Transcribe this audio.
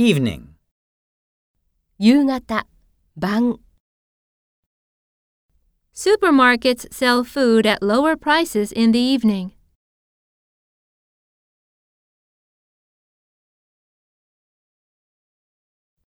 evening. 夕方、晩、Supermarkets sell food at lower prices in the evening.